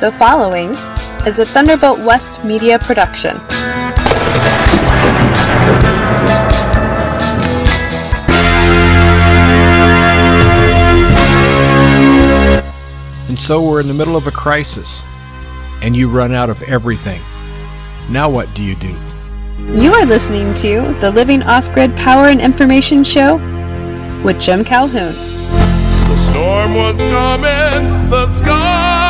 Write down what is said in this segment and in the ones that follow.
The following is a Thunderbolt West media production. And so we're in the middle of a crisis, and you run out of everything. Now what do you do? You are listening to the Living Off Grid Power and Information Show with Jim Calhoun. The storm was coming, the sky was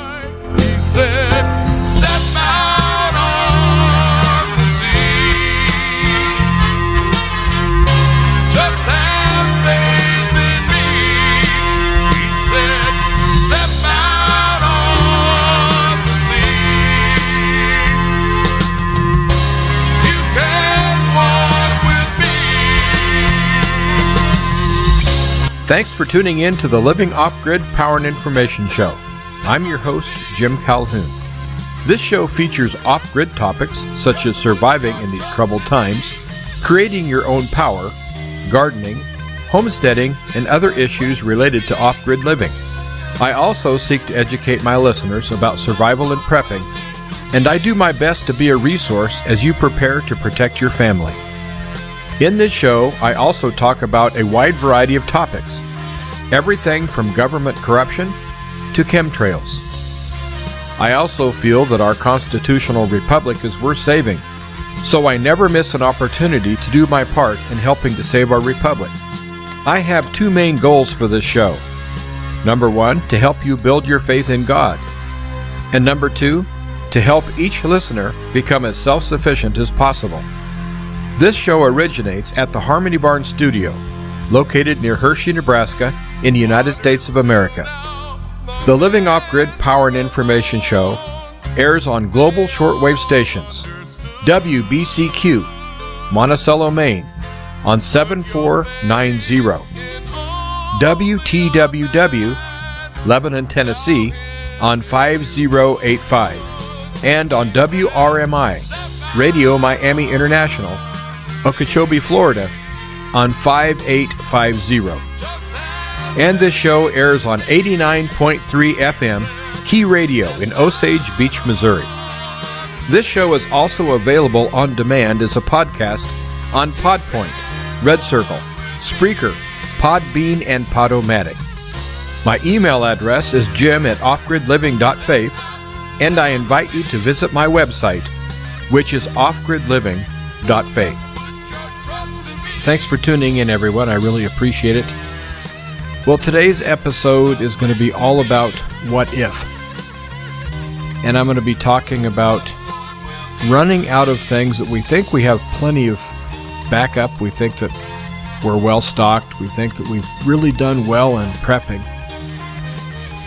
Thanks for tuning in to the Living Off Grid Power and Information Show. I'm your host, Jim Calhoun. This show features off grid topics such as surviving in these troubled times, creating your own power, gardening, homesteading, and other issues related to off grid living. I also seek to educate my listeners about survival and prepping, and I do my best to be a resource as you prepare to protect your family. In this show, I also talk about a wide variety of topics everything from government corruption to chemtrails. I also feel that our constitutional republic is worth saving, so I never miss an opportunity to do my part in helping to save our republic. I have two main goals for this show. Number one, to help you build your faith in God. And number two, to help each listener become as self sufficient as possible. This show originates at the Harmony Barn Studio, located near Hershey, Nebraska, in the United States of America. The Living Off Grid Power and Information Show airs on global shortwave stations WBCQ, Monticello, Maine, on 7490, WTWW, Lebanon, Tennessee, on 5085, and on WRMI, Radio Miami International, Okeechobee, Florida, on 5850. And this show airs on 89.3 FM Key Radio in Osage Beach, Missouri. This show is also available on demand as a podcast on Podpoint, Red Circle, Spreaker, Podbean, and Podomatic. My email address is jim at offgridliving.faith, and I invite you to visit my website, which is offgridliving.faith. Thanks for tuning in, everyone. I really appreciate it. Well, today's episode is going to be all about what if. And I'm going to be talking about running out of things that we think we have plenty of backup. We think that we're well stocked. We think that we've really done well in prepping.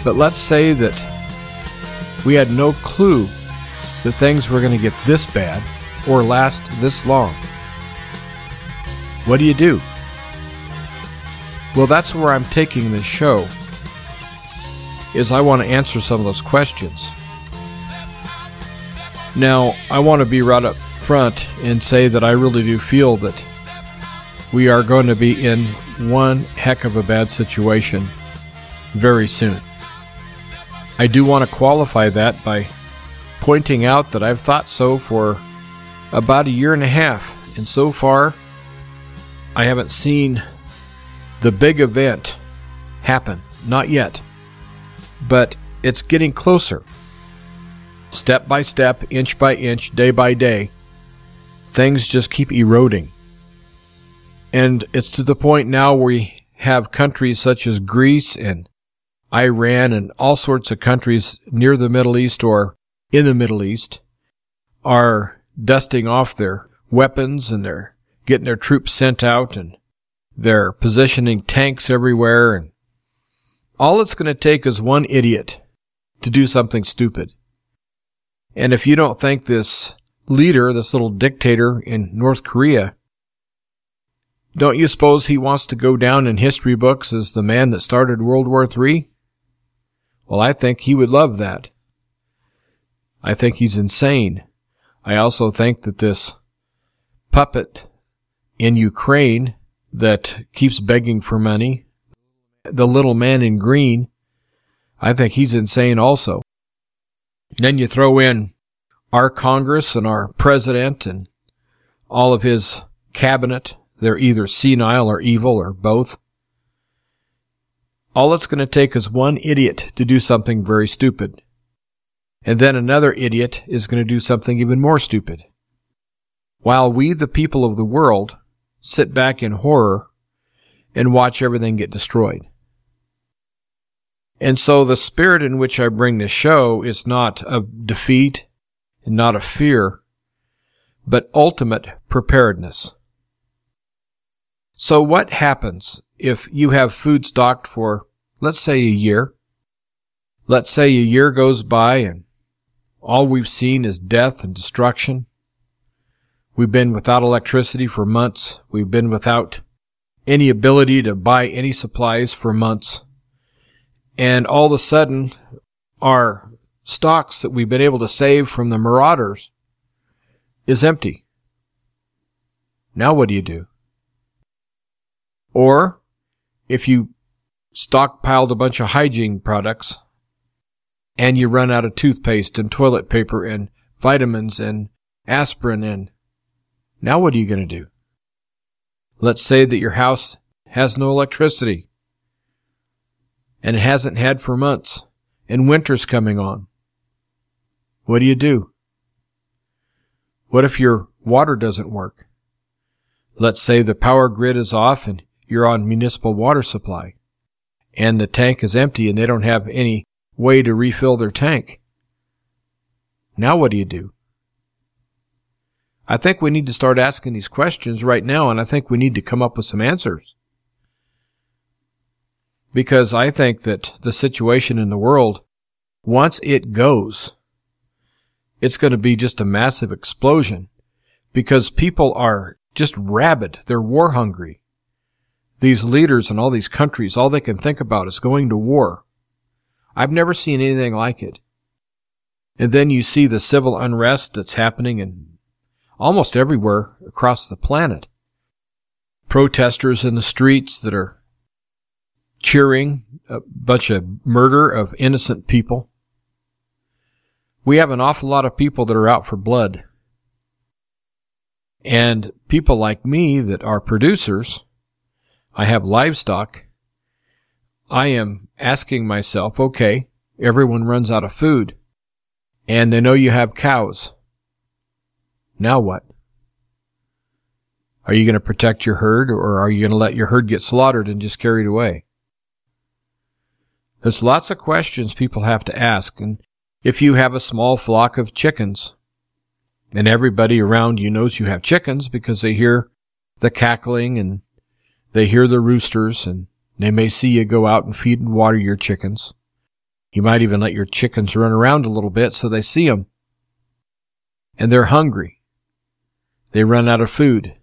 But let's say that we had no clue that things were going to get this bad or last this long. What do you do? Well, that's where I'm taking this show. Is I want to answer some of those questions. Now, I want to be right up front and say that I really do feel that we are going to be in one heck of a bad situation very soon. I do want to qualify that by pointing out that I've thought so for about a year and a half, and so far I haven't seen the big event happen. Not yet. But it's getting closer. Step by step, inch by inch, day by day, things just keep eroding. And it's to the point now where we have countries such as Greece and Iran and all sorts of countries near the Middle East or in the Middle East are dusting off their weapons and they're getting their troops sent out and they're positioning tanks everywhere and all it's going to take is one idiot to do something stupid. And if you don't think this leader, this little dictator in North Korea, don't you suppose he wants to go down in history books as the man that started World War III? Well, I think he would love that. I think he's insane. I also think that this puppet in Ukraine that keeps begging for money, the little man in green, I think he's insane also. Then you throw in our Congress and our president and all of his cabinet. They're either senile or evil or both. All it's going to take is one idiot to do something very stupid. And then another idiot is going to do something even more stupid. While we, the people of the world, sit back in horror and watch everything get destroyed. And so the spirit in which I bring this show is not of defeat and not of fear, but ultimate preparedness. So what happens if you have food stocked for, let's say, a year? Let's say a year goes by and all we've seen is death and destruction. We've been without electricity for months. We've been without any ability to buy any supplies for months. And all of a sudden, our stocks that we've been able to save from the marauders is empty. Now what do you do? Or if you stockpiled a bunch of hygiene products and you run out of toothpaste and toilet paper and vitamins and aspirin and now what are you going to do? Let's say that your house has no electricity and it hasn't had for months and winter's coming on. What do you do? What if your water doesn't work? Let's say the power grid is off and you're on municipal water supply and the tank is empty and they don't have any way to refill their tank. Now what do you do? I think we need to start asking these questions right now, and I think we need to come up with some answers. Because I think that the situation in the world, once it goes, it's going to be just a massive explosion because people are just rabid. They're war hungry. These leaders in all these countries, all they can think about is going to war. I've never seen anything like it. And then you see the civil unrest that's happening in almost everywhere across the planet. Protesters in the streets that are cheering a bunch of murder of innocent people. We have an awful lot of people that are out for blood. And people like me that are producers, I have livestock. I am asking myself, okay, everyone runs out of food and they know you have cows. Now what? Are you going to protect your herd or are you going to let your herd get slaughtered and just carried away? There's lots of questions people have to ask. And if you have a small flock of chickens and everybody around you knows you have chickens because they hear the cackling and they hear the roosters and they may see you go out and feed and water your chickens. You might even let your chickens run around a little bit so they see them. And they're hungry. They run out of food.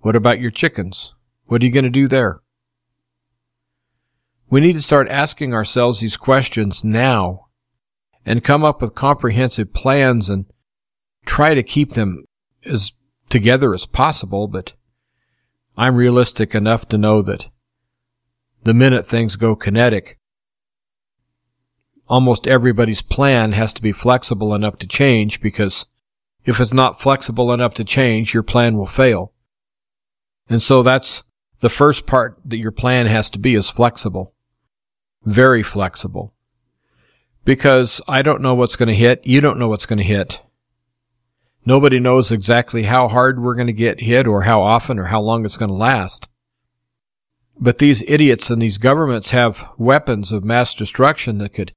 What about your chickens? What are you going to do there? We need to start asking ourselves these questions now and come up with comprehensive plans and try to keep them as together as possible, but I'm realistic enough to know that the minute things go kinetic, almost everybody's plan has to be flexible enough to change because if it's not flexible enough to change, your plan will fail. And so that's the first part that your plan has to be is flexible. Very flexible. Because I don't know what's going to hit. You don't know what's going to hit. Nobody knows exactly how hard we're going to get hit or how often or how long it's going to last. But these idiots and these governments have weapons of mass destruction that could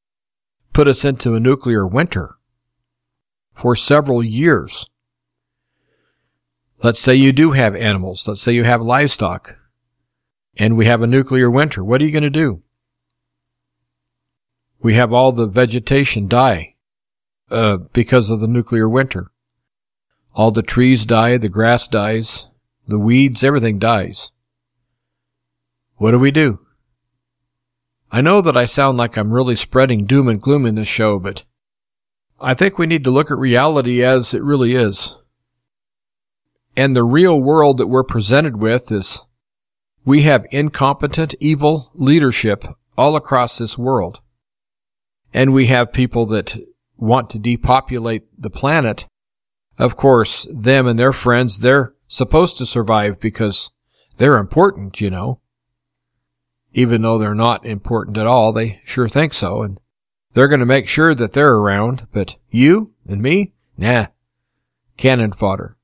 put us into a nuclear winter for several years. Let's say you do have animals. Let's say you have livestock and we have a nuclear winter. What are you going to do? We have all the vegetation die uh, because of the nuclear winter. All the trees die, the grass dies, the weeds, everything dies. What do we do? I know that I sound like I'm really spreading doom and gloom in this show, but I think we need to look at reality as it really is. And the real world that we're presented with is we have incompetent, evil leadership all across this world. And we have people that want to depopulate the planet. Of course, them and their friends, they're supposed to survive because they're important, you know even though they're not important at all, they sure think so, and they're going to make sure that they're around, but you and me? Nah. Cannon fodder.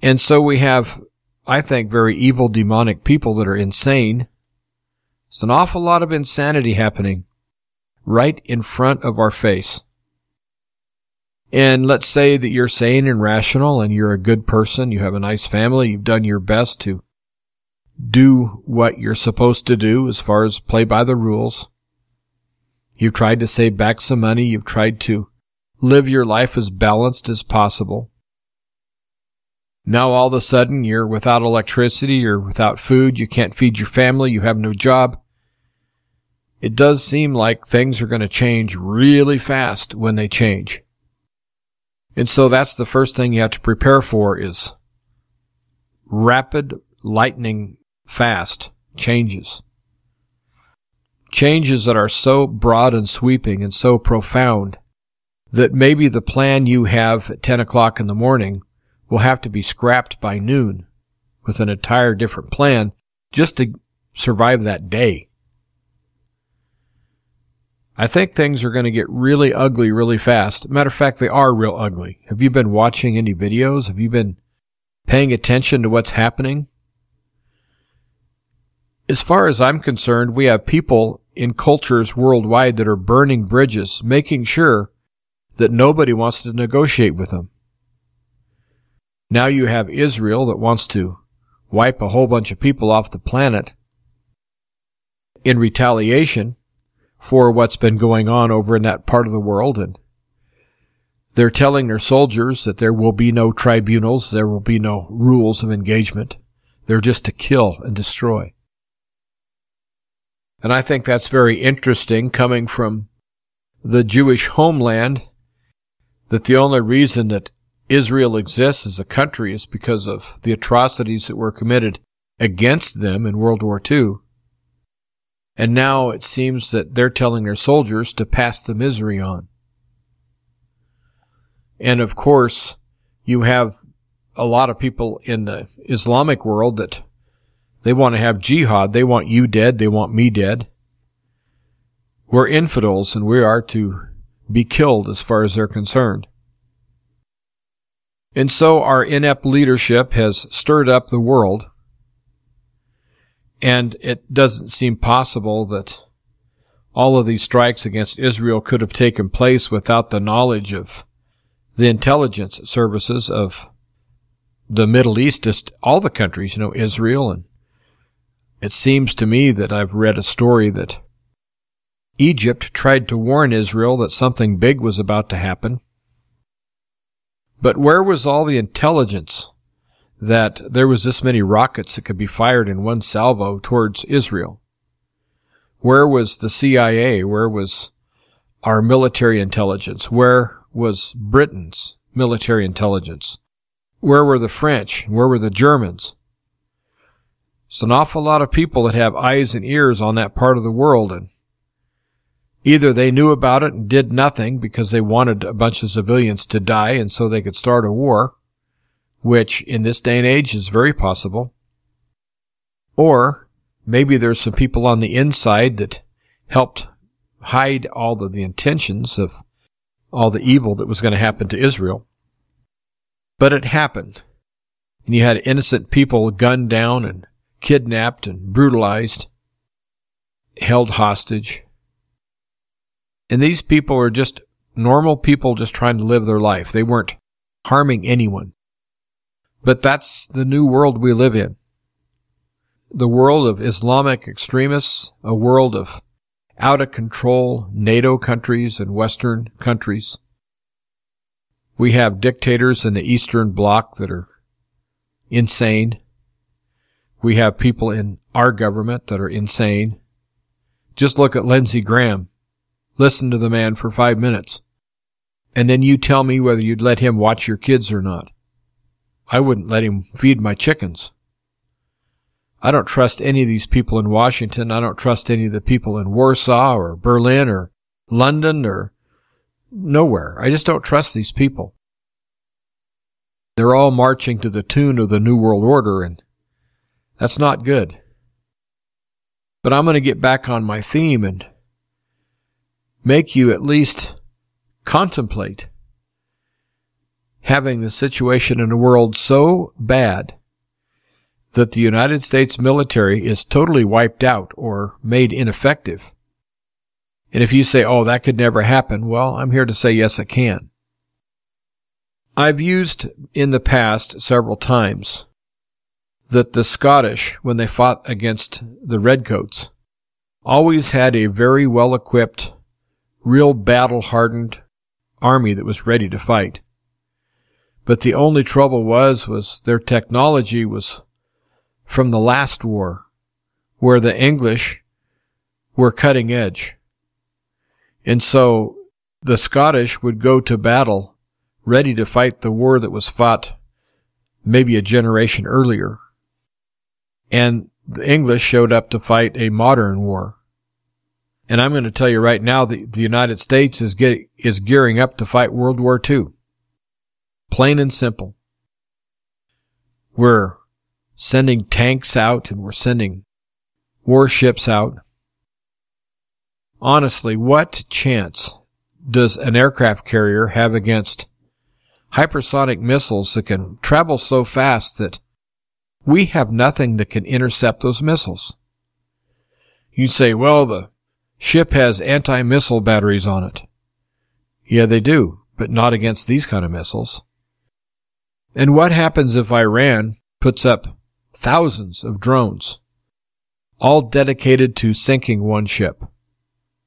And so we have, I think, very evil demonic people that are insane. It's an awful lot of insanity happening right in front of our face. And let's say that you're sane and rational and you're a good person, you have a nice family, you've done your best to do what you're supposed to do as far as play by the rules. You've tried to save back some money. You've tried to live your life as balanced as possible. Now all of a sudden you're without electricity, you're without food, you can't feed your family, you have no job. It does seem like things are going to change really fast when they change. And so that's the first thing you have to prepare for is rapid lightning fast changes. Changes that are so broad and sweeping and so profound that maybe the plan you have at 10 o'clock in the morning will have to be scrapped by noon with an entire different plan just to survive that day. I think things are going to get really ugly really fast. Matter of fact, they are real ugly. Have you been watching any videos? Have you been paying attention to what's happening? As far as I'm concerned, we have people in cultures worldwide that are burning bridges, making sure that nobody wants to negotiate with them. Now you have Israel that wants to wipe a whole bunch of people off the planet in retaliation for what's been going on over in that part of the world. And they're telling their soldiers that there will be no tribunals, there will be no rules of engagement. They're just to kill and destroy. And I think that's very interesting coming from the Jewish homeland that the only reason that Israel exists as a country is because of the atrocities that were committed against them in World War II. And now it seems that they're telling their soldiers to pass the misery on. And of course, you have a lot of people in the Islamic world that they want to have jihad. They want you dead. They want me dead. We're infidels and we are to be killed as far as they're concerned. And so our inept leadership has stirred up the world. And it doesn't seem possible that all of these strikes against Israel could have taken place without the knowledge of the intelligence services of the Middle East, just all the countries, you know, Israel and it seems to me that I've read a story that Egypt tried to warn Israel that something big was about to happen. But where was all the intelligence that there was this many rockets that could be fired in one salvo towards Israel? Where was the CIA? Where was our military intelligence? Where was Britain's military intelligence? Where were the French? Where were the Germans? It's an awful lot of people that have eyes and ears on that part of the world, and either they knew about it and did nothing because they wanted a bunch of civilians to die and so they could start a war, which in this day and age is very possible, or maybe there's some people on the inside that helped hide all of the intentions of all the evil that was going to happen to Israel. But it happened. And you had innocent people gunned down and kidnapped and brutalized, held hostage. And these people are just normal people just trying to live their life. They weren't harming anyone. But that's the new world we live in. The world of Islamic extremists, a world of out of control NATO countries and Western countries. We have dictators in the Eastern Bloc that are insane. We have people in our government that are insane. Just look at Lindsey Graham. Listen to the man for five minutes. And then you tell me whether you'd let him watch your kids or not. I wouldn't let him feed my chickens. I don't trust any of these people in Washington. I don't trust any of the people in Warsaw or Berlin or London or nowhere. I just don't trust these people. They're all marching to the tune of the New World Order, and that's not good. But I'm going to get back on my theme and make you at least contemplate having the situation in the world so bad that the United States military is totally wiped out or made ineffective. And if you say, oh, that could never happen, well, I'm here to say, yes, it can. I've used in the past several times that the Scottish, when they fought against the Redcoats, always had a very well equipped, real battle hardened army that was ready to fight. But the only trouble was, was their technology was from the last war, where the English were cutting edge. And so the Scottish would go to battle ready to fight the war that was fought maybe a generation earlier. And the English showed up to fight a modern war. And I'm going to tell you right now that the United States is getting, is gearing up to fight World War II. Plain and simple. We're sending tanks out and we're sending warships out. Honestly, what chance does an aircraft carrier have against hypersonic missiles that can travel so fast that we have nothing that can intercept those missiles? You'd say, well, the ship has anti-missile batteries on it. Yeah, they do, but not against these kind of missiles. And what happens if Iran puts up thousands of drones, all dedicated to sinking one ship.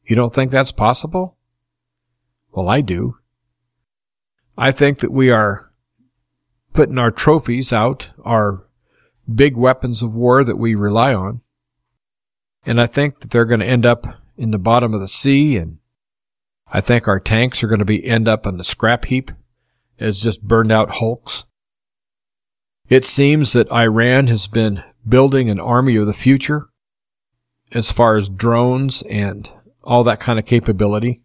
You don't think that's possible? Well, I do. I think that we are putting our trophies out, our big weapons of war that we rely on. And I think that they're going to end up in the bottom of the sea and I think our tanks are going to be end up on the scrap heap as just burned out hulks. It seems that Iran has been building an army of the future as far as drones and all that kind of capability.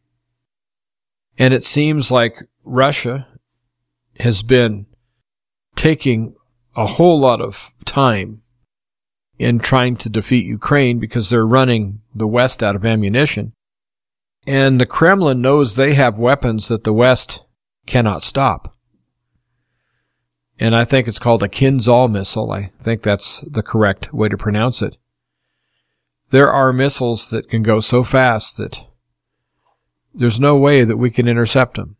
And it seems like Russia has been taking a whole lot of time in trying to defeat Ukraine because they're running the West out of ammunition. And the Kremlin knows they have weapons that the West cannot stop and I think it's called a Kinzhal missile. I think that's the correct way to pronounce it. There are missiles that can go so fast that there's no way that we can intercept them.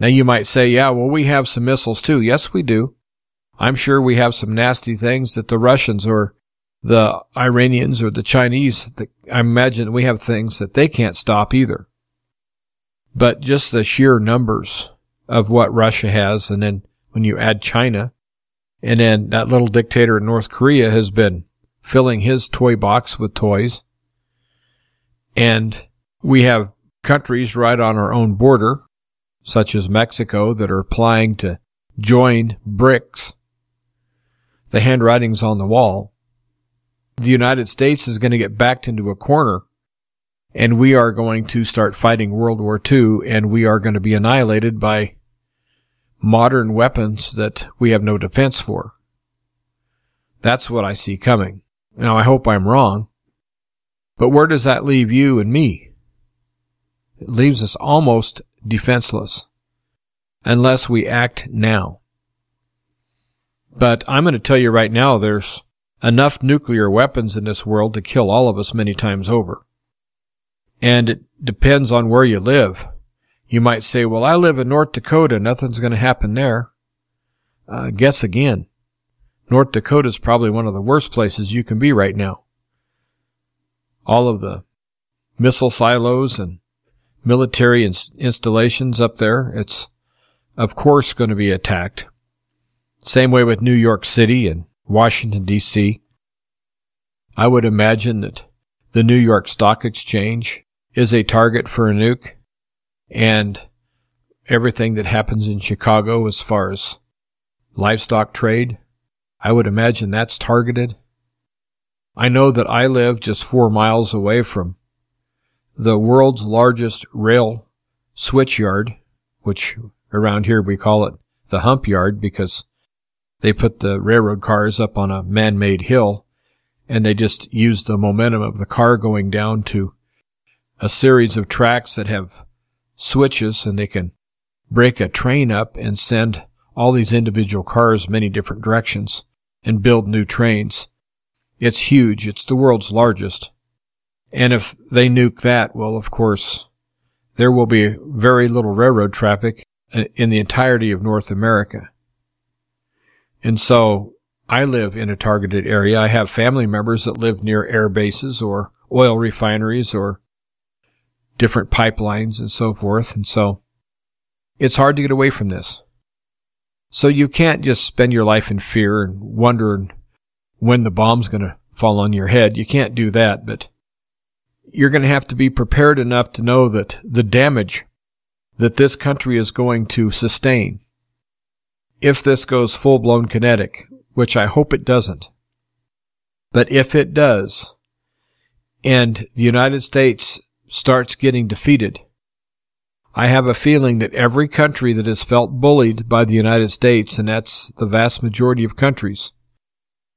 Now you might say, yeah, well, we have some missiles too. Yes, we do. I'm sure we have some nasty things that the Russians or the Iranians or the Chinese, I imagine we have things that they can't stop either. But just the sheer numbers of what Russia has and then when you add China. And then that little dictator in North Korea has been filling his toy box with toys. And we have countries right on our own border, such as Mexico, that are applying to join BRICS. The handwriting's on the wall. The United States is going to get backed into a corner and we are going to start fighting World War II and we are going to be annihilated by modern weapons that we have no defense for. That's what I see coming. Now, I hope I'm wrong. But where does that leave you and me? It leaves us almost defenseless unless we act now. But I'm going to tell you right now, there's enough nuclear weapons in this world to kill all of us many times over. And it depends on where you live. You might say, well, I live in North Dakota. Nothing's going to happen there. Uh, guess again. North Dakota is probably one of the worst places you can be right now. All of the missile silos and military ins- installations up there, it's of course going to be attacked. Same way with New York City and Washington, D.C. I would imagine that the New York Stock Exchange is a target for a nuke, and everything that happens in Chicago as far as livestock trade, I would imagine that's targeted. I know that I live just four miles away from the world's largest rail switch yard, which around here we call it the hump yard because they put the railroad cars up on a man-made hill and they just use the momentum of the car going down to a series of tracks that have switches and they can break a train up and send all these individual cars many different directions and build new trains. It's huge. It's the world's largest. And if they nuke that, well, of course, there will be very little railroad traffic in the entirety of North America. And so I live in a targeted area. I have family members that live near air bases or oil refineries or different pipelines and so forth. And so it's hard to get away from this. So you can't just spend your life in fear and wondering when the bomb's going to fall on your head. You can't do that, but you're going to have to be prepared enough to know that the damage that this country is going to sustain, if this goes full blown kinetic, which I hope it doesn't, but if it does, and the United States starts getting defeated, I have a feeling that every country that has felt bullied by the United States, and that's the vast majority of countries,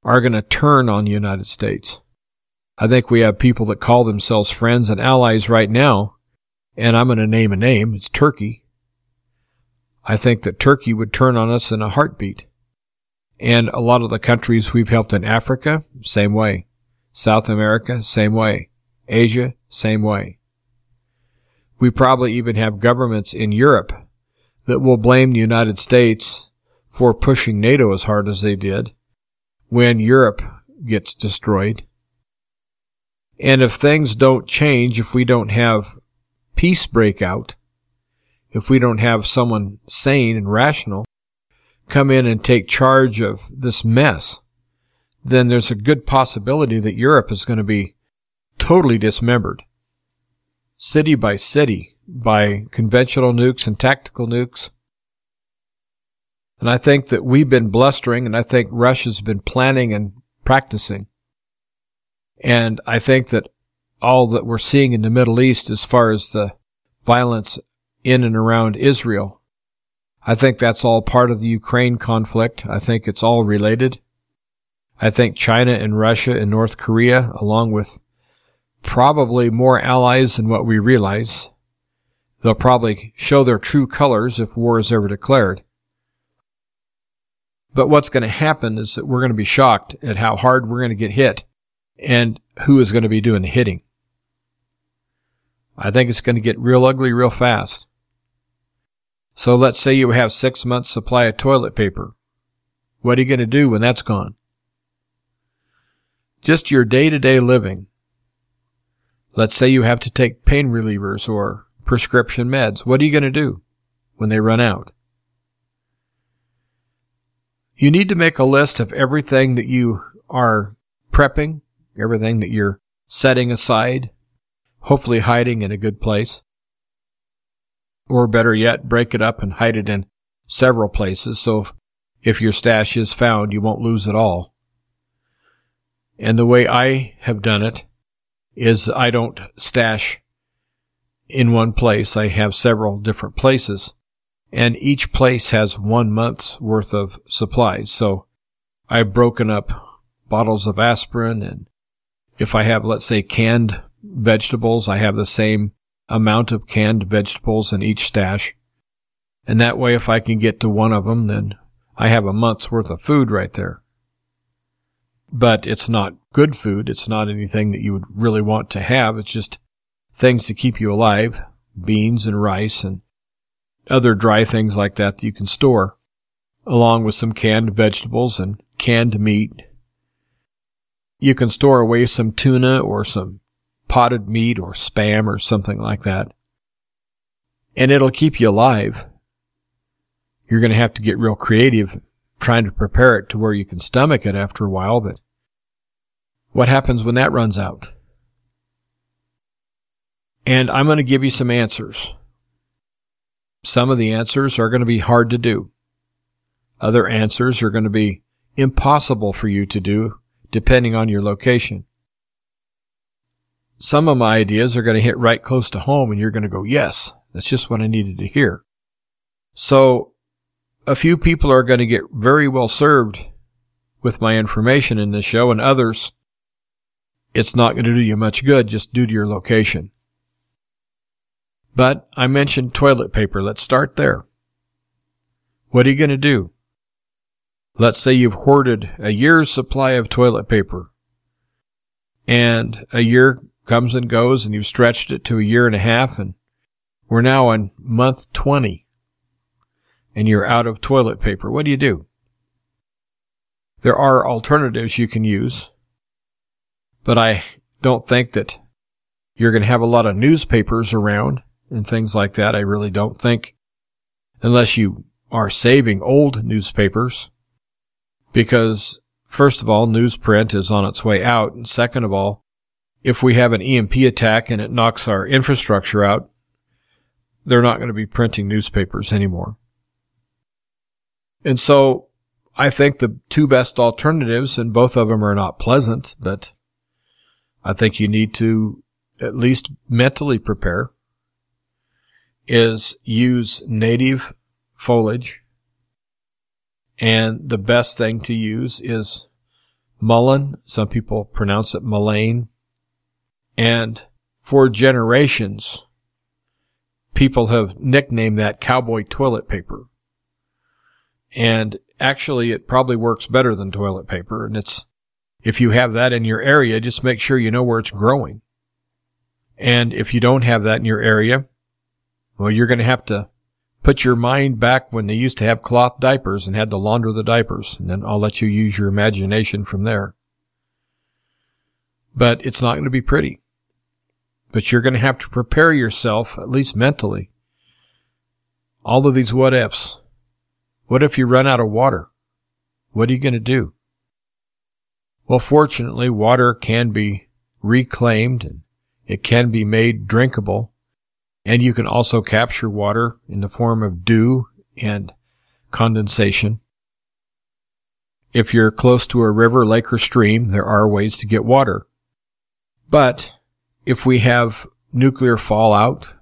are going to turn on the United States. I think we have people that call themselves friends and allies right now, and I'm going to name a name. It's Turkey. I think that Turkey would turn on us in a heartbeat. And a lot of the countries we've helped in Africa, same way. South America, same way. Asia, same way. We probably even have governments in Europe that will blame the United States for pushing NATO as hard as they did when Europe gets destroyed. And if things don't change, if we don't have peace break out, if we don't have someone sane and rational come in and take charge of this mess, then there's a good possibility that Europe is going to be totally dismembered city by city by conventional nukes and tactical nukes. And I think that we've been blustering, and I think Russia's been planning and practicing. And I think that all that we're seeing in the Middle East as far as the violence in and around Israel, I think that's all part of the Ukraine conflict. I think it's all related. I think China and Russia and North Korea, along with probably more allies than what we realize. They'll probably show their true colors if war is ever declared. But what's going to happen is that we're going to be shocked at how hard we're going to get hit and who is going to be doing the hitting. I think it's going to get real ugly real fast. So let's say you have six months supply of toilet paper. What are you going to do when that's gone? Just your day to day living. Let's say you have to take pain relievers or prescription meds. What are you going to do when they run out? You need to make a list of everything that you are prepping, everything that you're setting aside, hopefully hiding in a good place. Or better yet, break it up and hide it in several places so if, if your stash is found, you won't lose it all. And the way I have done it is I don't stash in one place. I have several different places and each place has one month's worth of supplies. So I've broken up bottles of aspirin and if I have, let's say, canned vegetables, I have the same amount of canned vegetables in each stash. And that way, if I can get to one of them, then I have a month's worth of food right there but it's not good food. It's not anything that you would really want to have. It's just things to keep you alive, beans and rice and other dry things like that that you can store, along with some canned vegetables and canned meat. You can store away some tuna or some potted meat or spam or something like that. And it'll keep you alive. You're going to have to get real creative trying to prepare it to where you can stomach it after a while, but what happens when that runs out? And I'm going to give you some answers. Some of the answers are going to be hard to do. Other answers are going to be impossible for you to do depending on your location. Some of my ideas are going to hit right close to home and you're going to go, yes, that's just what I needed to hear. So a few people are going to get very well served with my information in this show and others, it's not going to do you much good just due to your location. But I mentioned toilet paper. Let's start there. What are you going to do? Let's say you've hoarded a year's supply of toilet paper and a year comes and goes and you've stretched it to a year and a half and we're now on month 20 and you're out of toilet paper. What do you do? There are alternatives you can use, but I don't think that you're going to have a lot of newspapers around and things like that. I really don't think, unless you are saving old newspapers, because first of all, newsprint is on its way out. And second of all, if we have an EMP attack and it knocks our infrastructure out, they're not going to be printing newspapers anymore. And so I think the two best alternatives, and both of them are not pleasant, but I think you need to at least mentally prepare, is use native foliage. And the best thing to use is mullein. Some people pronounce it mullein. And for generations, people have nicknamed that cowboy toilet paper. And actually, it probably works better than toilet paper. And it's, if you have that in your area, just make sure you know where it's growing. And if you don't have that in your area, well, you're going to have to put your mind back when they used to have cloth diapers and had to launder the diapers. And then I'll let you use your imagination from there. But it's not going to be pretty. But you're going to have to prepare yourself, at least mentally. All of these what ifs. What if you run out of water? What are you going to do? Well, fortunately, water can be reclaimed and it can be made drinkable. And you can also capture water in the form of dew and condensation. If you're close to a river, lake, or stream, there are ways to get water. But if we have nuclear fallout,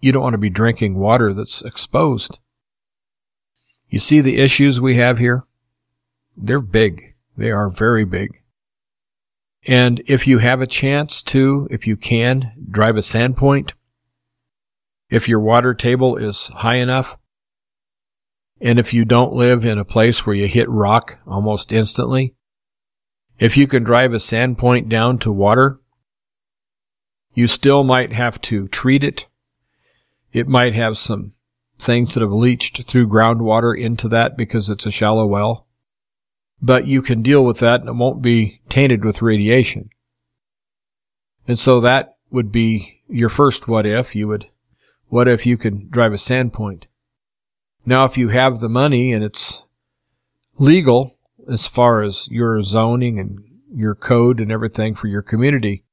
you don't want to be drinking water that's exposed. You see the issues we have here? They're big. They are very big. And if you have a chance to, if you can, drive a sandpoint, if your water table is high enough, and if you don't live in a place where you hit rock almost instantly, if you can drive a sandpoint down to water, you still might have to treat it. It might have some things that have leached through groundwater into that because it's a shallow well. But you can deal with that and it won't be tainted with radiation. And so that would be your first what if. You would, what if you could drive a sandpoint? Now, if you have the money and it's legal as far as your zoning and your code and everything for your community,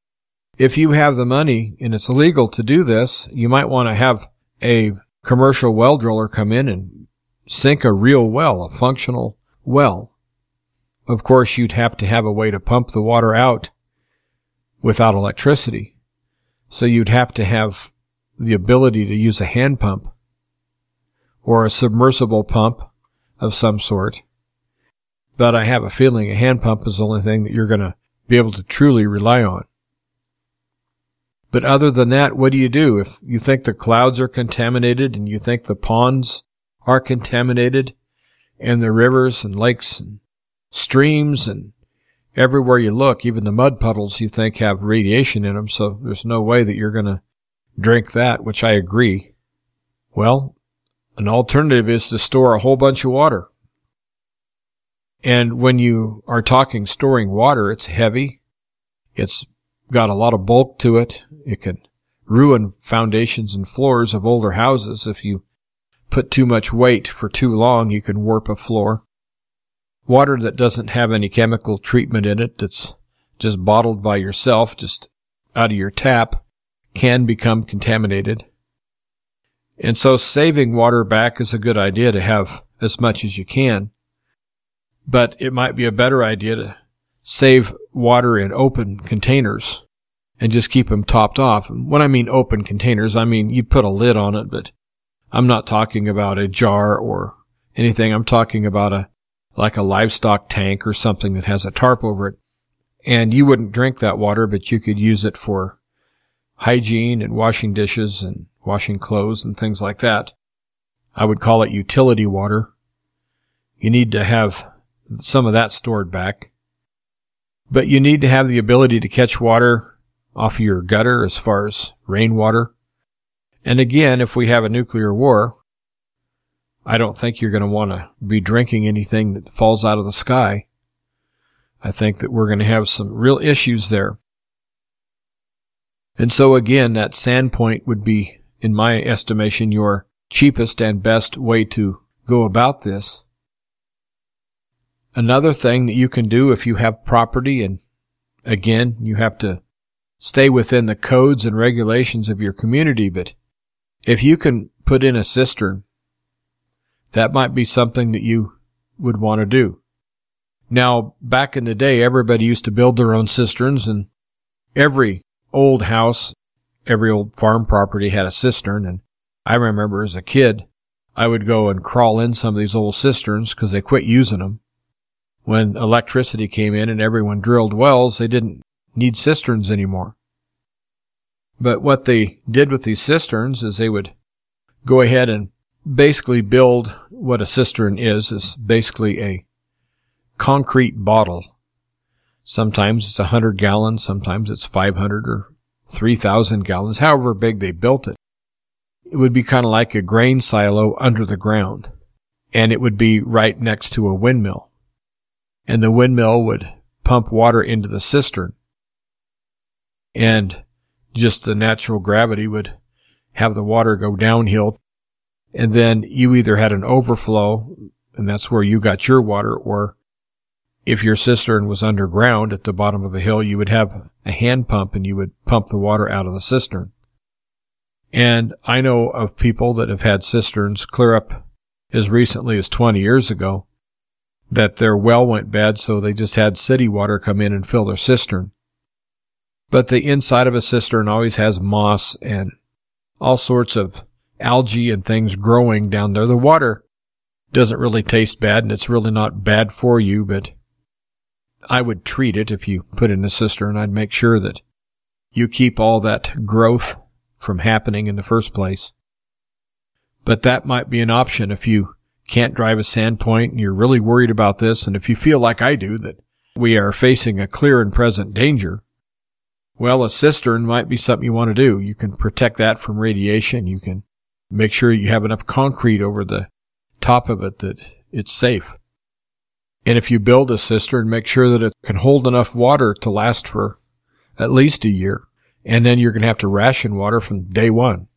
if you have the money and it's legal to do this, you might want to have a commercial well driller come in and sink a real well, a functional well. Of course, you'd have to have a way to pump the water out without electricity. So you'd have to have the ability to use a hand pump or a submersible pump of some sort. But I have a feeling a hand pump is the only thing that you're going to be able to truly rely on. But other than that, what do you do? If you think the clouds are contaminated and you think the ponds are contaminated and the rivers and lakes and streams and everywhere you look, even the mud puddles you think have radiation in them, so there's no way that you're going to drink that, which I agree. Well, an alternative is to store a whole bunch of water. And when you are talking storing water, it's heavy. It's got a lot of bulk to it. It can ruin foundations and floors of older houses. If you put too much weight for too long, you can warp a floor. Water that doesn't have any chemical treatment in it, that's just bottled by yourself, just out of your tap, can become contaminated. And so saving water back is a good idea to have as much as you can. But it might be a better idea to save water in open containers and just keep them topped off. When I mean open containers, I mean you put a lid on it, but I'm not talking about a jar or anything. I'm talking about a, like a livestock tank or something that has a tarp over it. And you wouldn't drink that water, but you could use it for hygiene and washing dishes and washing clothes and things like that. I would call it utility water. You need to have some of that stored back. But you need to have the ability to catch water off of your gutter as far as rainwater. And again, if we have a nuclear war, I don't think you're going to want to be drinking anything that falls out of the sky. I think that we're going to have some real issues there. And so again, that sandpoint would be, in my estimation, your cheapest and best way to go about this. Another thing that you can do if you have property, and again, you have to stay within the codes and regulations of your community, but if you can put in a cistern, that might be something that you would want to do. Now, back in the day, everybody used to build their own cisterns and every old house, every old farm property had a cistern. And I remember as a kid, I would go and crawl in some of these old cisterns because they quit using them. When electricity came in and everyone drilled wells, they didn't need cisterns anymore. But what they did with these cisterns is they would go ahead and basically build what a cistern is, is basically a concrete bottle Sometimes it's a hundred gallons, sometimes it's 500 or 3,000 gallons, however big they built it. It would be kind of like a grain silo under the ground, and it would be right next to a windmill. And the windmill would pump water into the cistern. And just the natural gravity would have the water go downhill. And then you either had an overflow, and that's where you got your water, or if your cistern was underground at the bottom of a hill, you would have a hand pump and you would pump the water out of the cistern. And I know of people that have had cisterns clear up as recently as 20 years ago that their well went bad, so they just had city water come in and fill their cistern. But the inside of a cistern always has moss and all sorts of algae and things growing down there. The water doesn't really taste bad and it's really not bad for you, but I would treat it if you put in a cistern. I'd make sure that you keep all that growth from happening in the first place. But that might be an option if you can't drive a sandpoint and you're really worried about this. And if you feel like I do that we are facing a clear and present danger, well, a cistern might be something you want to do. You can protect that from radiation. You can make sure you have enough concrete over the top of it that it's safe. And if you build a cistern, make sure that it can hold enough water to last for at least a year. And then you're going to have to ration water from day one.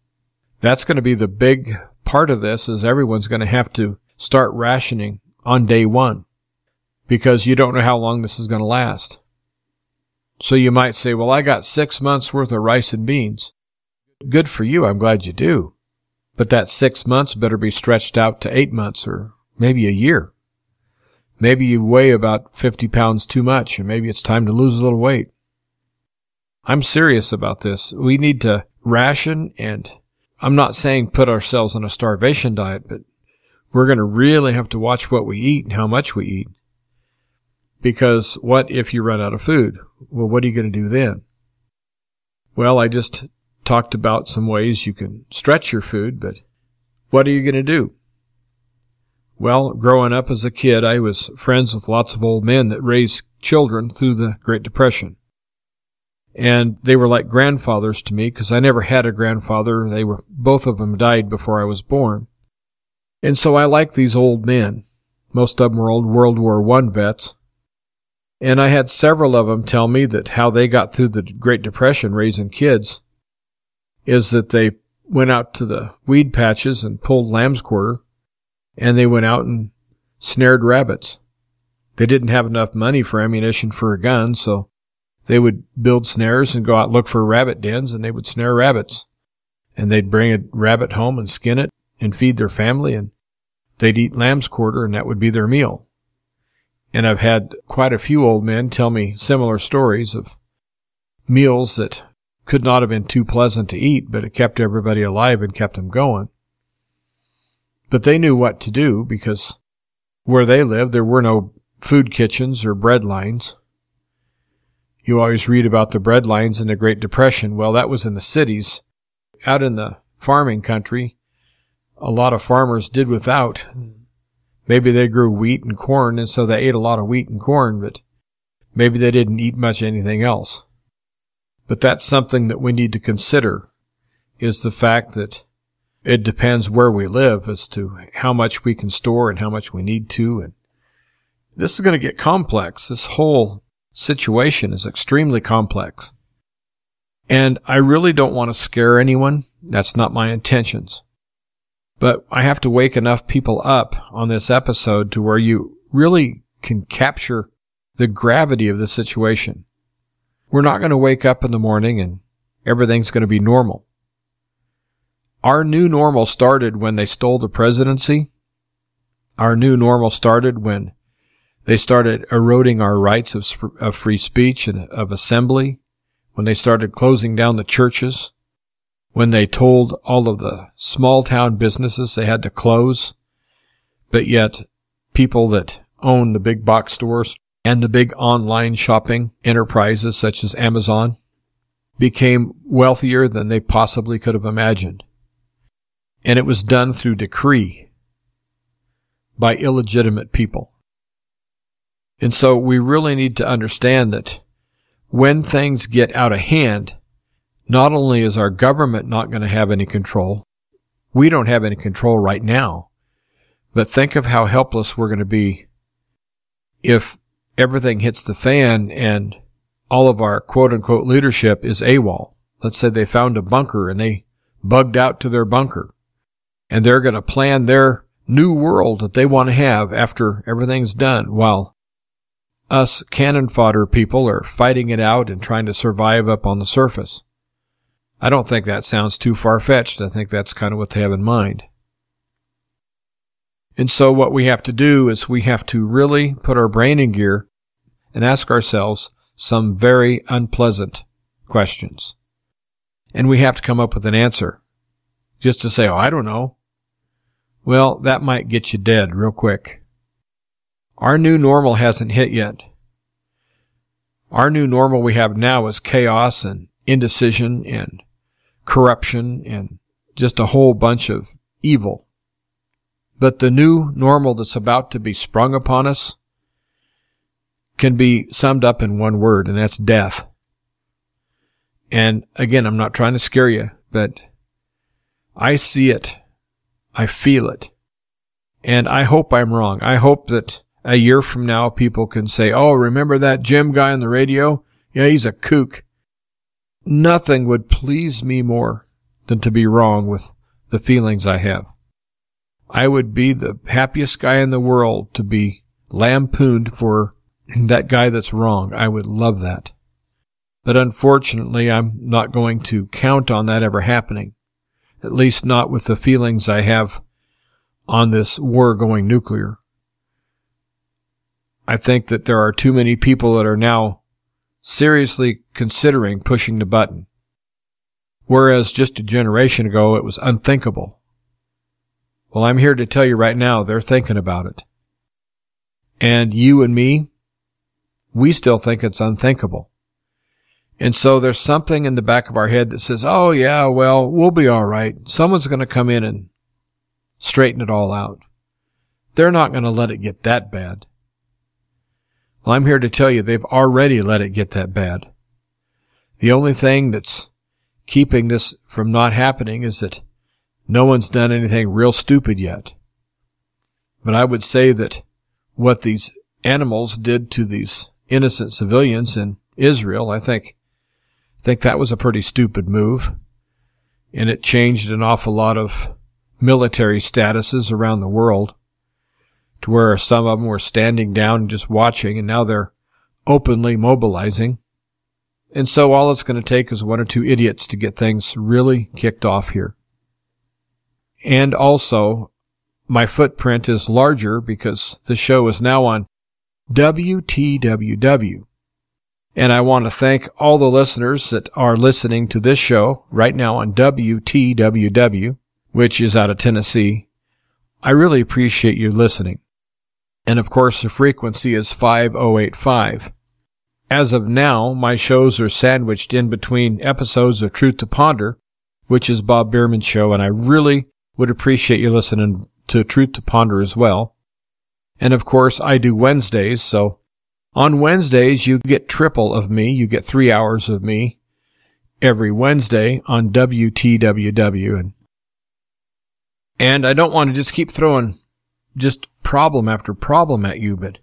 That's going to be the big part of this is everyone's going to have to start rationing on day one because you don't know how long this is going to last. So you might say, well, I got six months worth of rice and beans. Good for you. I'm glad you do. But that six months better be stretched out to eight months or maybe a year. Maybe you weigh about 50 pounds too much and maybe it's time to lose a little weight. I'm serious about this. We need to ration and I'm not saying put ourselves on a starvation diet, but we're going to really have to watch what we eat and how much we eat. Because what if you run out of food? Well, what are you going to do then? Well, I just talked about some ways you can stretch your food, but what are you going to do? Well, growing up as a kid, I was friends with lots of old men that raised children through the Great Depression. And they were like grandfathers to me because I never had a grandfather. They were, both of them died before I was born. And so I like these old men. Most of them were old World War I vets. And I had several of them tell me that how they got through the Great Depression raising kids is that they went out to the weed patches and pulled lamb's quarter and they went out and snared rabbits. They didn't have enough money for ammunition for a gun, so they would build snares and go out and look for rabbit dens and they would snare rabbits. And they'd bring a rabbit home and skin it and feed their family and they'd eat lamb's quarter and that would be their meal. And I've had quite a few old men tell me similar stories of meals that could not have been too pleasant to eat, but it kept everybody alive and kept them going. But they knew what to do because where they lived, there were no food kitchens or bread lines. You always read about the bread lines in the Great Depression. Well, that was in the cities. Out in the farming country, a lot of farmers did without. Maybe they grew wheat and corn, and so they ate a lot of wheat and corn, but maybe they didn't eat much anything else. But that's something that we need to consider is the fact that it depends where we live as to how much we can store and how much we need to. And this is going to get complex. This whole situation is extremely complex. And I really don't want to scare anyone. That's not my intentions. But I have to wake enough people up on this episode to where you really can capture the gravity of the situation. We're not going to wake up in the morning and everything's going to be normal. Our new normal started when they stole the presidency. Our new normal started when they started eroding our rights of, of free speech and of assembly, when they started closing down the churches, when they told all of the small town businesses they had to close, but yet people that own the big box stores and the big online shopping enterprises such as Amazon became wealthier than they possibly could have imagined. And it was done through decree by illegitimate people. And so we really need to understand that when things get out of hand, not only is our government not going to have any control, we don't have any control right now, but think of how helpless we're going to be if everything hits the fan and all of our quote unquote leadership is AWOL. Let's say they found a bunker and they bugged out to their bunker and they're going to plan their new world that they want to have after everything's done while us cannon fodder people are fighting it out and trying to survive up on the surface. I don't think that sounds too far fetched. I think that's kind of what they have in mind. And so what we have to do is we have to really put our brain in gear and ask ourselves some very unpleasant questions. And we have to come up with an answer. Just to say, oh, I don't know. Well, that might get you dead real quick. Our new normal hasn't hit yet. Our new normal we have now is chaos and indecision and corruption and just a whole bunch of evil. But the new normal that's about to be sprung upon us can be summed up in one word, and that's death. And again, I'm not trying to scare you, but I see it I feel it. And I hope I'm wrong. I hope that a year from now people can say, oh, remember that Jim guy on the radio? Yeah, he's a kook. Nothing would please me more than to be wrong with the feelings I have. I would be the happiest guy in the world to be lampooned for that guy that's wrong. I would love that. But unfortunately, I'm not going to count on that ever happening at least not with the feelings I have on this war going nuclear. I think that there are too many people that are now seriously considering pushing the button. Whereas just a generation ago it was unthinkable. Well, I'm here to tell you right now they're thinking about it. And you and me, we still think it's unthinkable. And so there's something in the back of our head that says, oh, yeah, well, we'll be all right. Someone's going to come in and straighten it all out. They're not going to let it get that bad. Well, I'm here to tell you they've already let it get that bad. The only thing that's keeping this from not happening is that no one's done anything real stupid yet. But I would say that what these animals did to these innocent civilians in Israel, I think I think that was a pretty stupid move. And it changed an awful lot of military statuses around the world to where some of them were standing down and just watching, and now they're openly mobilizing. And so all it's going to take is one or two idiots to get things really kicked off here. And also, my footprint is larger because the show is now on WTWW. And I want to thank all the listeners that are listening to this show right now on WTWW, which is out of Tennessee. I really appreciate you listening. And of course, the frequency is 5085. As of now, my shows are sandwiched in between episodes of Truth to Ponder, which is Bob Bierman's show, and I really would appreciate you listening to Truth to Ponder as well. And of course, I do Wednesdays, so on Wednesdays, you get triple of me. You get three hours of me every Wednesday on WTWW. And, and I don't want to just keep throwing just problem after problem at you, but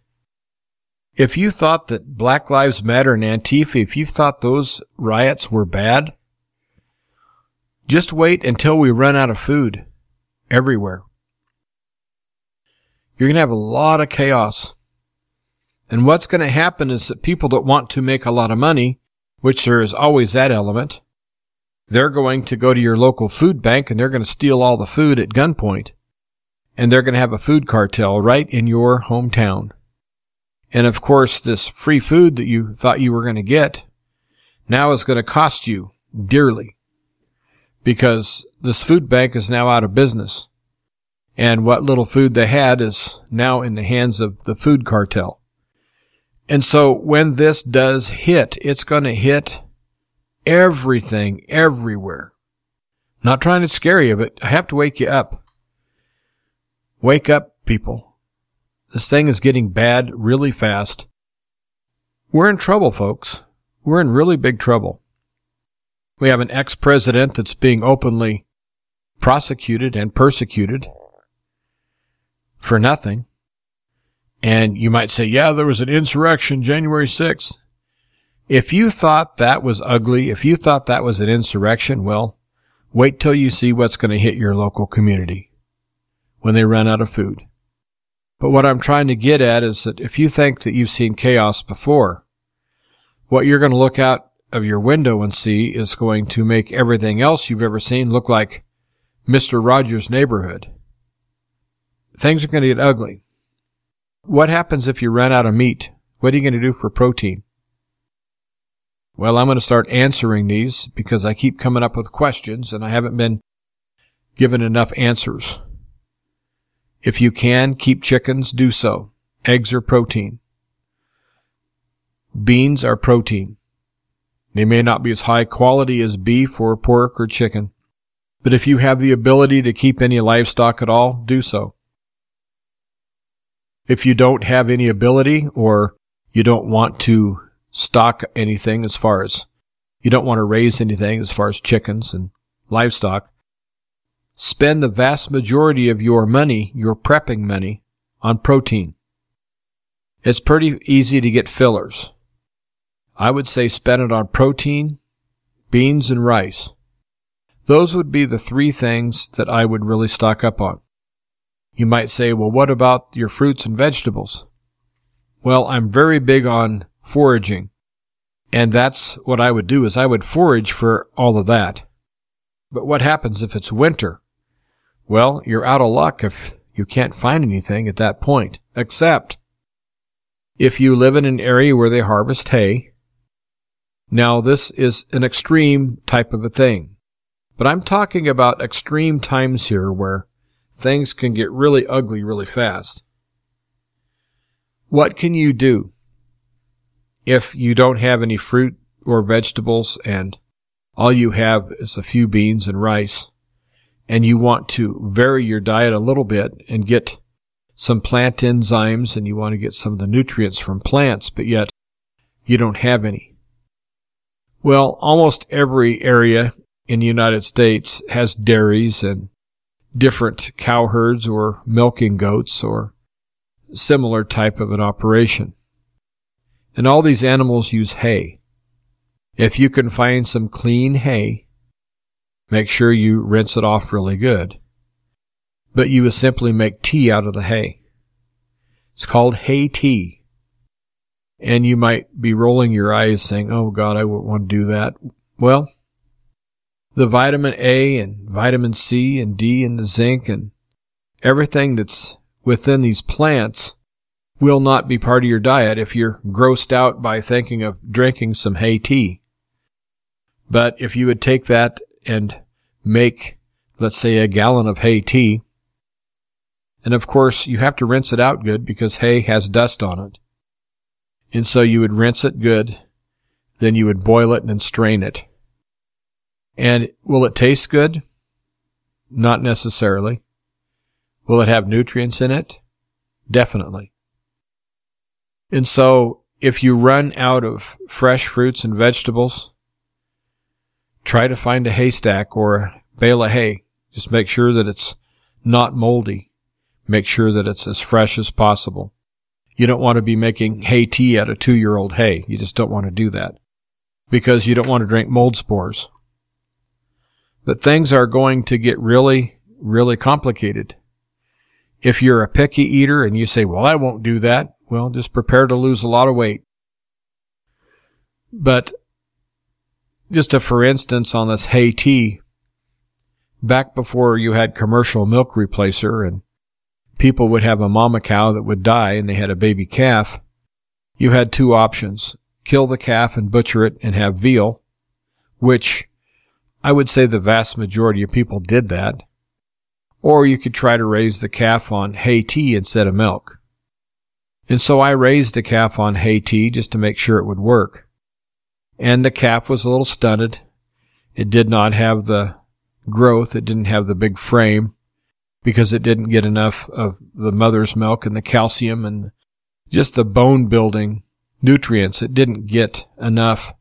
if you thought that Black Lives Matter and Antifa, if you thought those riots were bad, just wait until we run out of food everywhere. You're going to have a lot of chaos. And what's going to happen is that people that want to make a lot of money, which there is always that element, they're going to go to your local food bank and they're going to steal all the food at gunpoint. And they're going to have a food cartel right in your hometown. And of course, this free food that you thought you were going to get now is going to cost you dearly because this food bank is now out of business. And what little food they had is now in the hands of the food cartel. And so when this does hit, it's going to hit everything everywhere. Not trying to scare you, but I have to wake you up. Wake up, people. This thing is getting bad really fast. We're in trouble, folks. We're in really big trouble. We have an ex president that's being openly prosecuted and persecuted for nothing. And you might say, yeah, there was an insurrection January 6th. If you thought that was ugly, if you thought that was an insurrection, well, wait till you see what's going to hit your local community when they run out of food. But what I'm trying to get at is that if you think that you've seen chaos before, what you're going to look out of your window and see is going to make everything else you've ever seen look like Mr. Rogers' neighborhood. Things are going to get ugly. What happens if you run out of meat? What are you going to do for protein? Well, I'm going to start answering these because I keep coming up with questions and I haven't been given enough answers. If you can keep chickens, do so. Eggs are protein. Beans are protein. They may not be as high quality as beef or pork or chicken, but if you have the ability to keep any livestock at all, do so. If you don't have any ability or you don't want to stock anything as far as you don't want to raise anything as far as chickens and livestock, spend the vast majority of your money, your prepping money, on protein. It's pretty easy to get fillers. I would say spend it on protein, beans, and rice. Those would be the three things that I would really stock up on. You might say, well, what about your fruits and vegetables? Well, I'm very big on foraging. And that's what I would do is I would forage for all of that. But what happens if it's winter? Well, you're out of luck if you can't find anything at that point, except if you live in an area where they harvest hay. Now, this is an extreme type of a thing, but I'm talking about extreme times here where things can get really ugly really fast. What can you do if you don't have any fruit or vegetables and all you have is a few beans and rice? And you want to vary your diet a little bit and get some plant enzymes and you want to get some of the nutrients from plants, but yet you don't have any. Well, almost every area in the United States has dairies and different cow herds or milking goats or similar type of an operation. And all these animals use hay. If you can find some clean hay, Make sure you rinse it off really good. But you would simply make tea out of the hay. It's called hay tea. And you might be rolling your eyes saying, Oh God, I wouldn't want to do that. Well, the vitamin A and vitamin C and D and the zinc and everything that's within these plants will not be part of your diet if you're grossed out by thinking of drinking some hay tea. But if you would take that and make, let's say, a gallon of hay tea, and of course you have to rinse it out good because hay has dust on it. And so you would rinse it good, then you would boil it and strain it. And will it taste good? Not necessarily. Will it have nutrients in it? Definitely. And so if you run out of fresh fruits and vegetables, try to find a haystack or a bale of hay. Just make sure that it's not moldy. Make sure that it's as fresh as possible. You don't want to be making hay tea out of two year old hay. You just don't want to do that because you don't want to drink mold spores. But things are going to get really, really complicated. If you're a picky eater and you say, well, I won't do that, well, just prepare to lose a lot of weight. But just a for instance on this hay tea, back before you had commercial milk replacer and people would have a mama cow that would die and they had a baby calf, you had two options. Kill the calf and butcher it and have veal, which I would say the vast majority of people did that. Or you could try to raise the calf on hay tea instead of milk. And so I raised the calf on hay tea just to make sure it would work. And the calf was a little stunted. It did not have the growth. It didn't have the big frame because it didn't get enough of the mother's milk and the calcium and just the bone building nutrients. It didn't get enough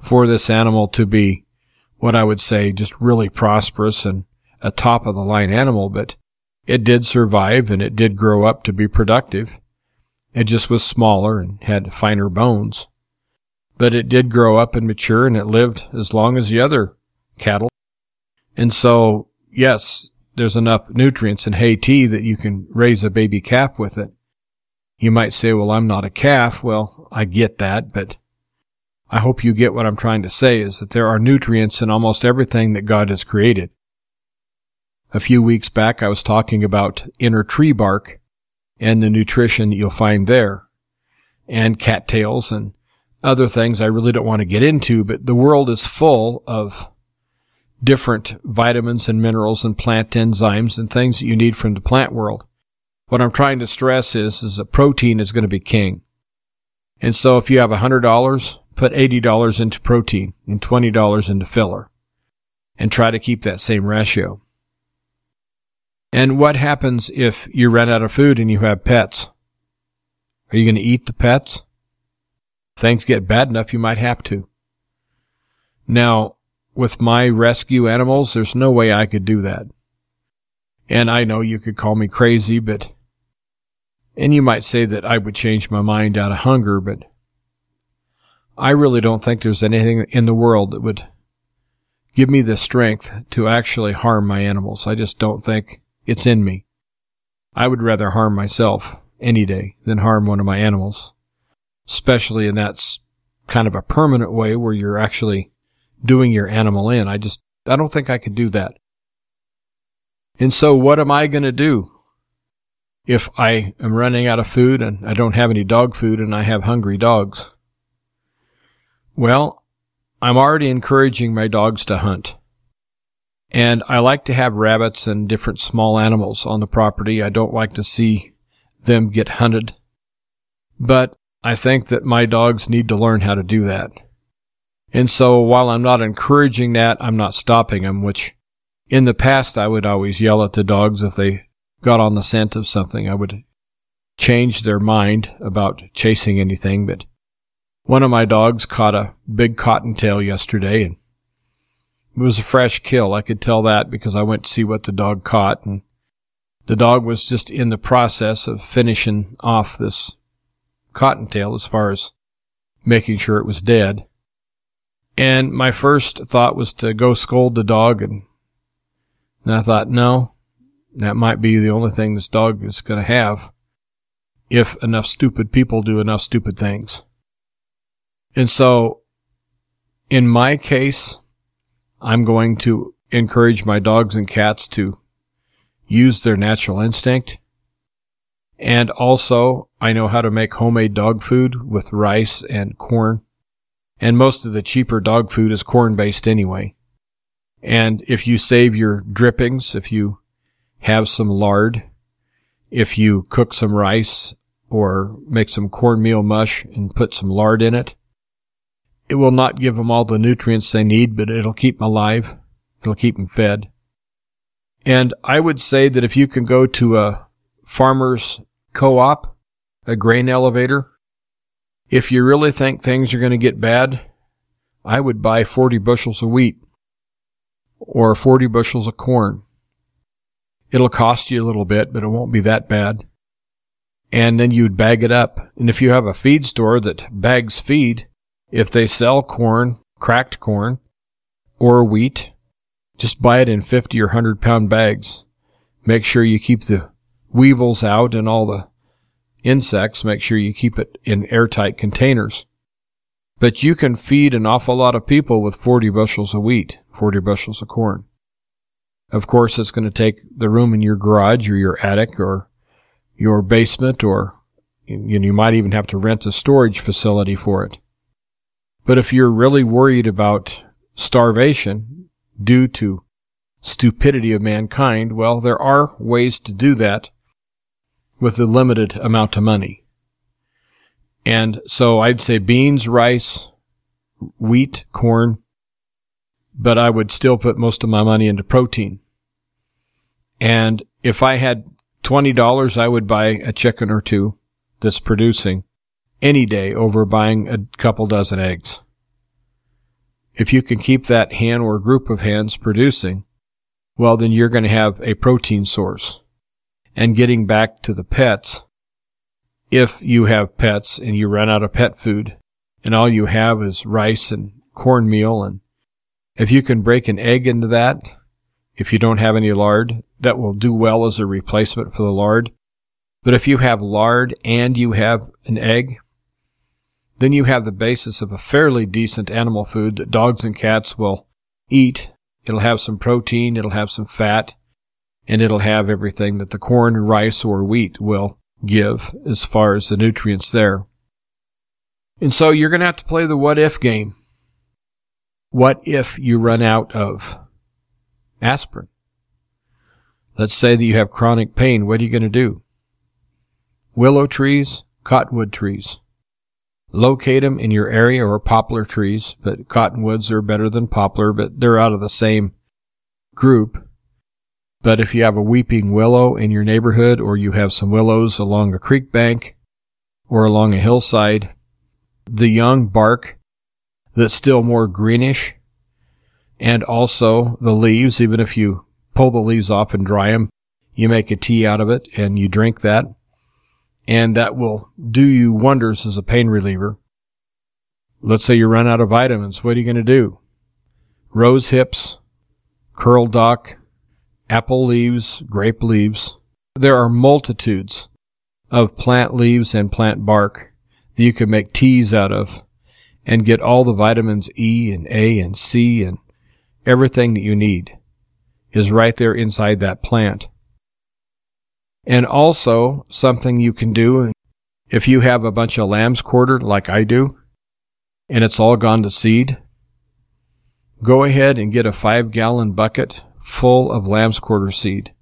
for this animal to be what I would say just really prosperous and a top of the line animal, but it did survive and it did grow up to be productive. It just was smaller and had finer bones. But it did grow up and mature and it lived as long as the other cattle. And so, yes, there's enough nutrients in hay tea that you can raise a baby calf with it. You might say, well, I'm not a calf. Well, I get that, but I hope you get what I'm trying to say is that there are nutrients in almost everything that God has created. A few weeks back, I was talking about inner tree bark and the nutrition you'll find there and cattails and other things I really don't want to get into, but the world is full of different vitamins and minerals and plant enzymes and things that you need from the plant world. What I'm trying to stress is, is that protein is going to be king. And so if you have $100 put $80 into protein and $20 into filler and try to keep that same ratio. And what happens if you run out of food and you have pets? Are you going to eat the pets? Things get bad enough, you might have to. Now, with my rescue animals, there's no way I could do that. And I know you could call me crazy, but, and you might say that I would change my mind out of hunger, but I really don't think there's anything in the world that would give me the strength to actually harm my animals. I just don't think it's in me. I would rather harm myself any day than harm one of my animals, especially in that kind of a permanent way where you're actually doing your animal in. I just, I don't think I could do that. And so what am I going to do? If I am running out of food and I don't have any dog food and I have hungry dogs, well, I'm already encouraging my dogs to hunt. And I like to have rabbits and different small animals on the property. I don't like to see them get hunted. But I think that my dogs need to learn how to do that. And so while I'm not encouraging that, I'm not stopping them, which in the past I would always yell at the dogs if they got on the scent of something. I would change their mind about chasing anything, but one of my dogs caught a big cottontail yesterday and it was a fresh kill. I could tell that because I went to see what the dog caught and the dog was just in the process of finishing off this cottontail as far as making sure it was dead. And my first thought was to go scold the dog and, and I thought, no, that might be the only thing this dog is going to have if enough stupid people do enough stupid things. And so in my case, I'm going to encourage my dogs and cats to use their natural instinct. And also, I know how to make homemade dog food with rice and corn. And most of the cheaper dog food is corn based anyway. And if you save your drippings, if you have some lard, if you cook some rice or make some cornmeal mush and put some lard in it, it will not give them all the nutrients they need, but it'll keep them alive. It'll keep them fed. And I would say that if you can go to a farmer's co-op, a grain elevator, if you really think things are going to get bad, I would buy 40 bushels of wheat or 40 bushels of corn. It'll cost you a little bit, but it won't be that bad. And then you'd bag it up. And if you have a feed store that bags feed, if they sell corn, cracked corn, or wheat, just buy it in 50 or 100 pound bags. Make sure you keep the weevils out and all the insects. Make sure you keep it in airtight containers. But you can feed an awful lot of people with 40 bushels of wheat, 40 bushels of corn. Of course, it's going to take the room in your garage or your attic or your basement, or you, know, you might even have to rent a storage facility for it. But if you're really worried about starvation due to stupidity of mankind, well, there are ways to do that with a limited amount of money. And so I'd say beans, rice, wheat, corn, but I would still put most of my money into protein. And if I had $20, I would buy a chicken or two that's producing any day over buying a couple dozen eggs. If you can keep that hen or group of hens producing, well, then you're going to have a protein source. And getting back to the pets, if you have pets and you run out of pet food and all you have is rice and cornmeal and if you can break an egg into that, if you don't have any lard, that will do well as a replacement for the lard. But if you have lard and you have an egg, then you have the basis of a fairly decent animal food that dogs and cats will eat. It'll have some protein, it'll have some fat, and it'll have everything that the corn, rice, or wheat will give as far as the nutrients there. And so you're going to have to play the what if game. What if you run out of aspirin? Let's say that you have chronic pain. What are you going to do? Willow trees, cottonwood trees. Locate them in your area or poplar trees, but cottonwoods are better than poplar, but they're out of the same group. But if you have a weeping willow in your neighborhood, or you have some willows along a creek bank or along a hillside, the young bark that's still more greenish, and also the leaves, even if you pull the leaves off and dry them, you make a tea out of it and you drink that, and that will do you wonders as a pain reliever. Let's say you run out of vitamins. What are you going to do? Rose hips, curl dock, apple leaves, grape leaves. There are multitudes of plant leaves and plant bark that you can make teas out of and get all the vitamins E and A and C and everything that you need is right there inside that plant. And also something you can do if you have a bunch of lamb's quarter like I do and it's all gone to seed, go ahead and get a five gallon bucket full of lamb's quarter seed.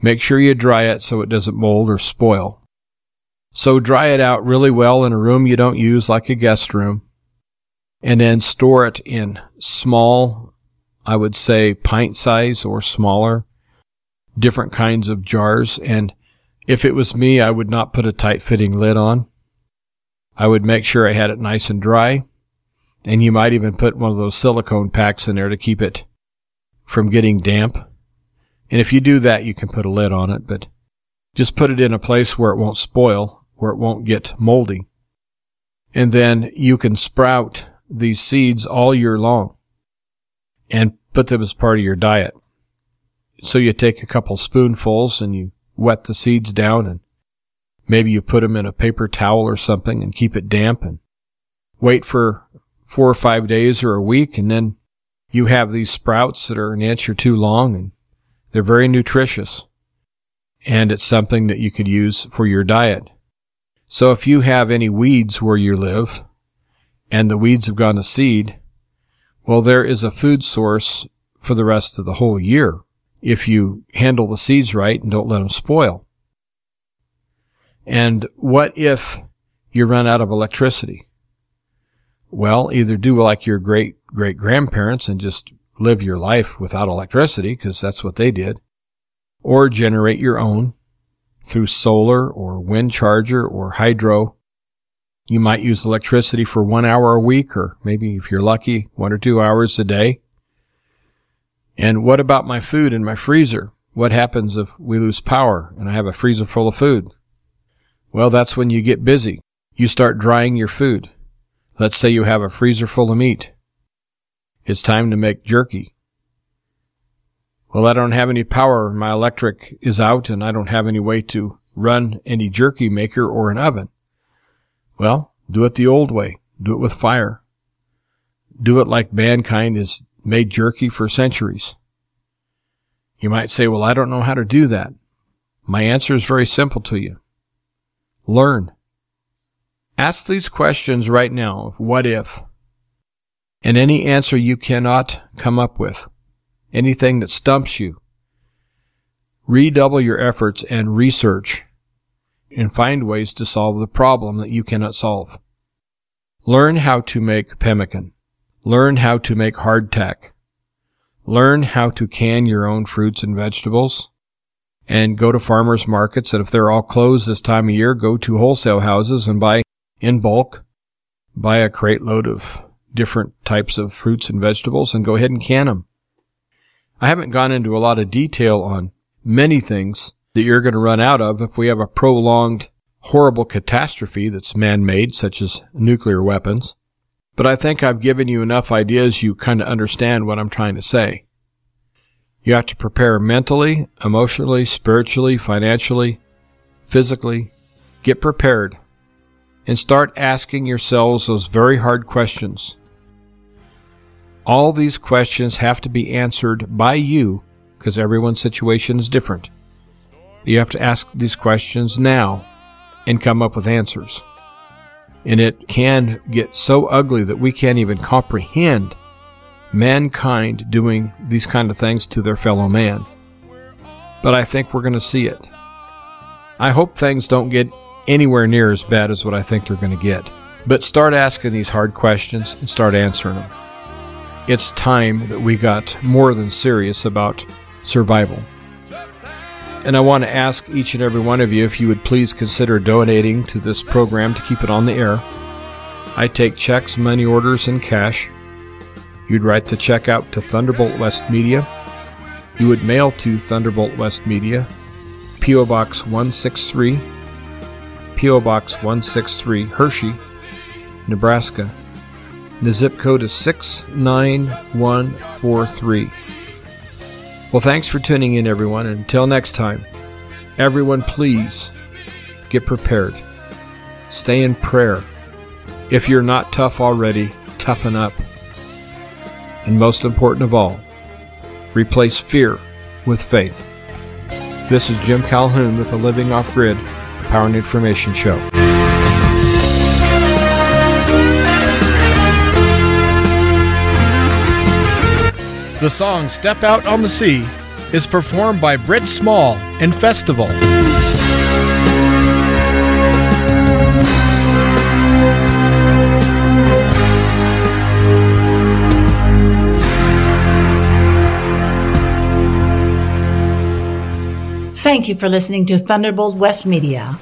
Make sure you dry it so it doesn't mold or spoil. So dry it out really well in a room you don't use like a guest room. And then store it in small, I would say pint size or smaller, different kinds of jars. And if it was me, I would not put a tight fitting lid on. I would make sure I had it nice and dry. And you might even put one of those silicone packs in there to keep it from getting damp. And if you do that, you can put a lid on it, but just put it in a place where it won't spoil, where it won't get moldy. And then you can sprout these seeds all year long and put them as part of your diet. So you take a couple spoonfuls and you wet the seeds down and maybe you put them in a paper towel or something and keep it damp and wait for four or five days or a week, and then you have these sprouts that are an inch or two long and they're very nutritious. And it's something that you could use for your diet. So if you have any weeds where you live and the weeds have gone to seed, well, there is a food source for the rest of the whole year if you handle the seeds right and don't let them spoil. And what if you run out of electricity? Well, either do like your great great grandparents and just live your life without electricity because that's what they did, or generate your own through solar or wind charger or hydro. You might use electricity for one hour a week or maybe if you're lucky, one or two hours a day. And what about my food in my freezer? What happens if we lose power and I have a freezer full of food? Well, that's when you get busy. You start drying your food. Let's say you have a freezer full of meat. It's time to make jerky. Well, I don't have any power. My electric is out and I don't have any way to run any jerky maker or an oven. Well, do it the old way. Do it with fire. Do it like mankind has made jerky for centuries. You might say, well, I don't know how to do that. My answer is very simple to you. Learn. Ask these questions right now of what if, and any answer you cannot come up with, anything that stumps you. Redouble your efforts and research and find ways to solve the problem that you cannot solve. Learn how to make pemmican. Learn how to make hardtack. Learn how to can your own fruits and vegetables and go to farmers markets. And if they're all closed this time of year, go to wholesale houses and buy in bulk, buy a crate load of different types of fruits and vegetables and go ahead and can them. I haven't gone into a lot of detail on many things that you're going to run out of if we have a prolonged horrible catastrophe that's man-made, such as nuclear weapons. But I think I've given you enough ideas you kind of understand what I'm trying to say. You have to prepare mentally, emotionally, spiritually, financially, physically. Get prepared and start asking yourselves those very hard questions. All these questions have to be answered by you because everyone's situation is different. You have to ask these questions now and come up with answers. And it can get so ugly that we can't even comprehend mankind doing these kind of things to their fellow man. But I think we're going to see it. I hope things don't get anywhere near as bad as what I think they're going to get. But start asking these hard questions and start answering them. It's time that we got more than serious about survival. And I want to ask each and every one of you if you would please consider donating to this program to keep it on the air. I take checks, money orders, and cash. You'd write the check out to Thunderbolt West Media. You would mail to Thunderbolt West Media, P.O. Box 163, P.O. Box 163, Hershey, Nebraska. The zip code is 69143. Well, thanks for tuning in, everyone. Until next time, everyone, please get prepared. Stay in prayer. If you're not tough already, toughen up. And most important of all, replace fear with faith. This is Jim Calhoun with the Living Off Grid Power and Information Show. The song Step Out on the Sea is performed by Britt Small and Festival. Thank you for listening to Thunderbolt West Media.